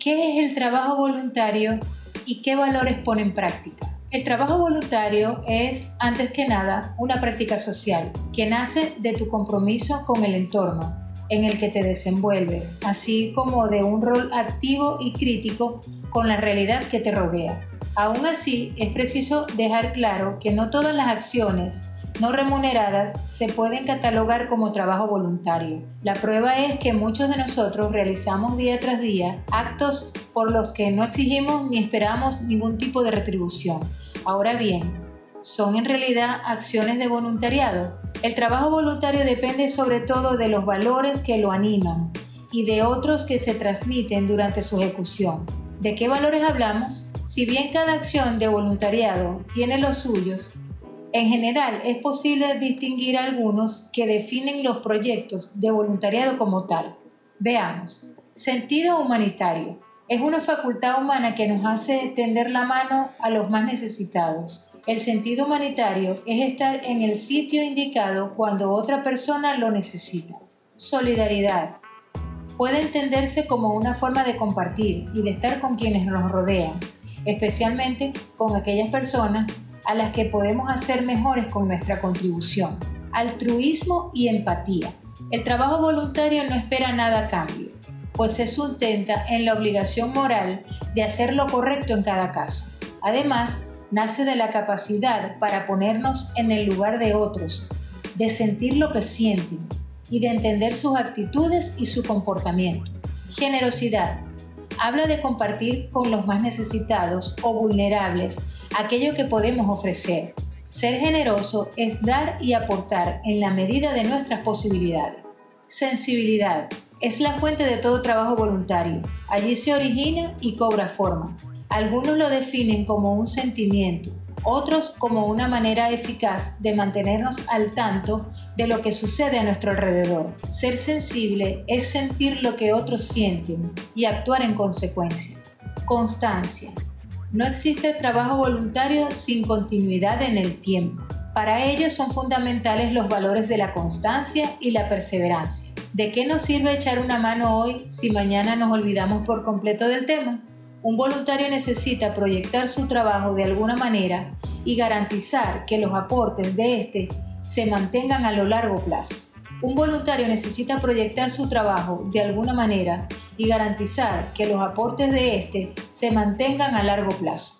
¿Qué es el trabajo voluntario y qué valores pone en práctica? El trabajo voluntario es, antes que nada, una práctica social que nace de tu compromiso con el entorno en el que te desenvuelves, así como de un rol activo y crítico con la realidad que te rodea. Aún así, es preciso dejar claro que no todas las acciones no remuneradas se pueden catalogar como trabajo voluntario. La prueba es que muchos de nosotros realizamos día tras día actos por los que no exigimos ni esperamos ningún tipo de retribución. Ahora bien, ¿son en realidad acciones de voluntariado? El trabajo voluntario depende sobre todo de los valores que lo animan y de otros que se transmiten durante su ejecución. ¿De qué valores hablamos? Si bien cada acción de voluntariado tiene los suyos, en general, es posible distinguir algunos que definen los proyectos de voluntariado como tal. Veamos. Sentido humanitario. Es una facultad humana que nos hace tender la mano a los más necesitados. El sentido humanitario es estar en el sitio indicado cuando otra persona lo necesita. Solidaridad. Puede entenderse como una forma de compartir y de estar con quienes nos rodean, especialmente con aquellas personas a las que podemos hacer mejores con nuestra contribución. Altruismo y empatía. El trabajo voluntario no espera nada a cambio, pues se sustenta en la obligación moral de hacer lo correcto en cada caso. Además, nace de la capacidad para ponernos en el lugar de otros, de sentir lo que sienten y de entender sus actitudes y su comportamiento. Generosidad. Habla de compartir con los más necesitados o vulnerables aquello que podemos ofrecer. Ser generoso es dar y aportar en la medida de nuestras posibilidades. Sensibilidad es la fuente de todo trabajo voluntario. Allí se origina y cobra forma. Algunos lo definen como un sentimiento, otros como una manera eficaz de mantenernos al tanto de lo que sucede a nuestro alrededor. Ser sensible es sentir lo que otros sienten y actuar en consecuencia. Constancia no existe trabajo voluntario sin continuidad en el tiempo. Para ello son fundamentales los valores de la constancia y la perseverancia. ¿De qué nos sirve echar una mano hoy si mañana nos olvidamos por completo del tema? Un voluntario necesita proyectar su trabajo de alguna manera y garantizar que los aportes de éste se mantengan a lo largo plazo. Un voluntario necesita proyectar su trabajo de alguna manera y garantizar que los aportes de éste se mantengan a largo plazo.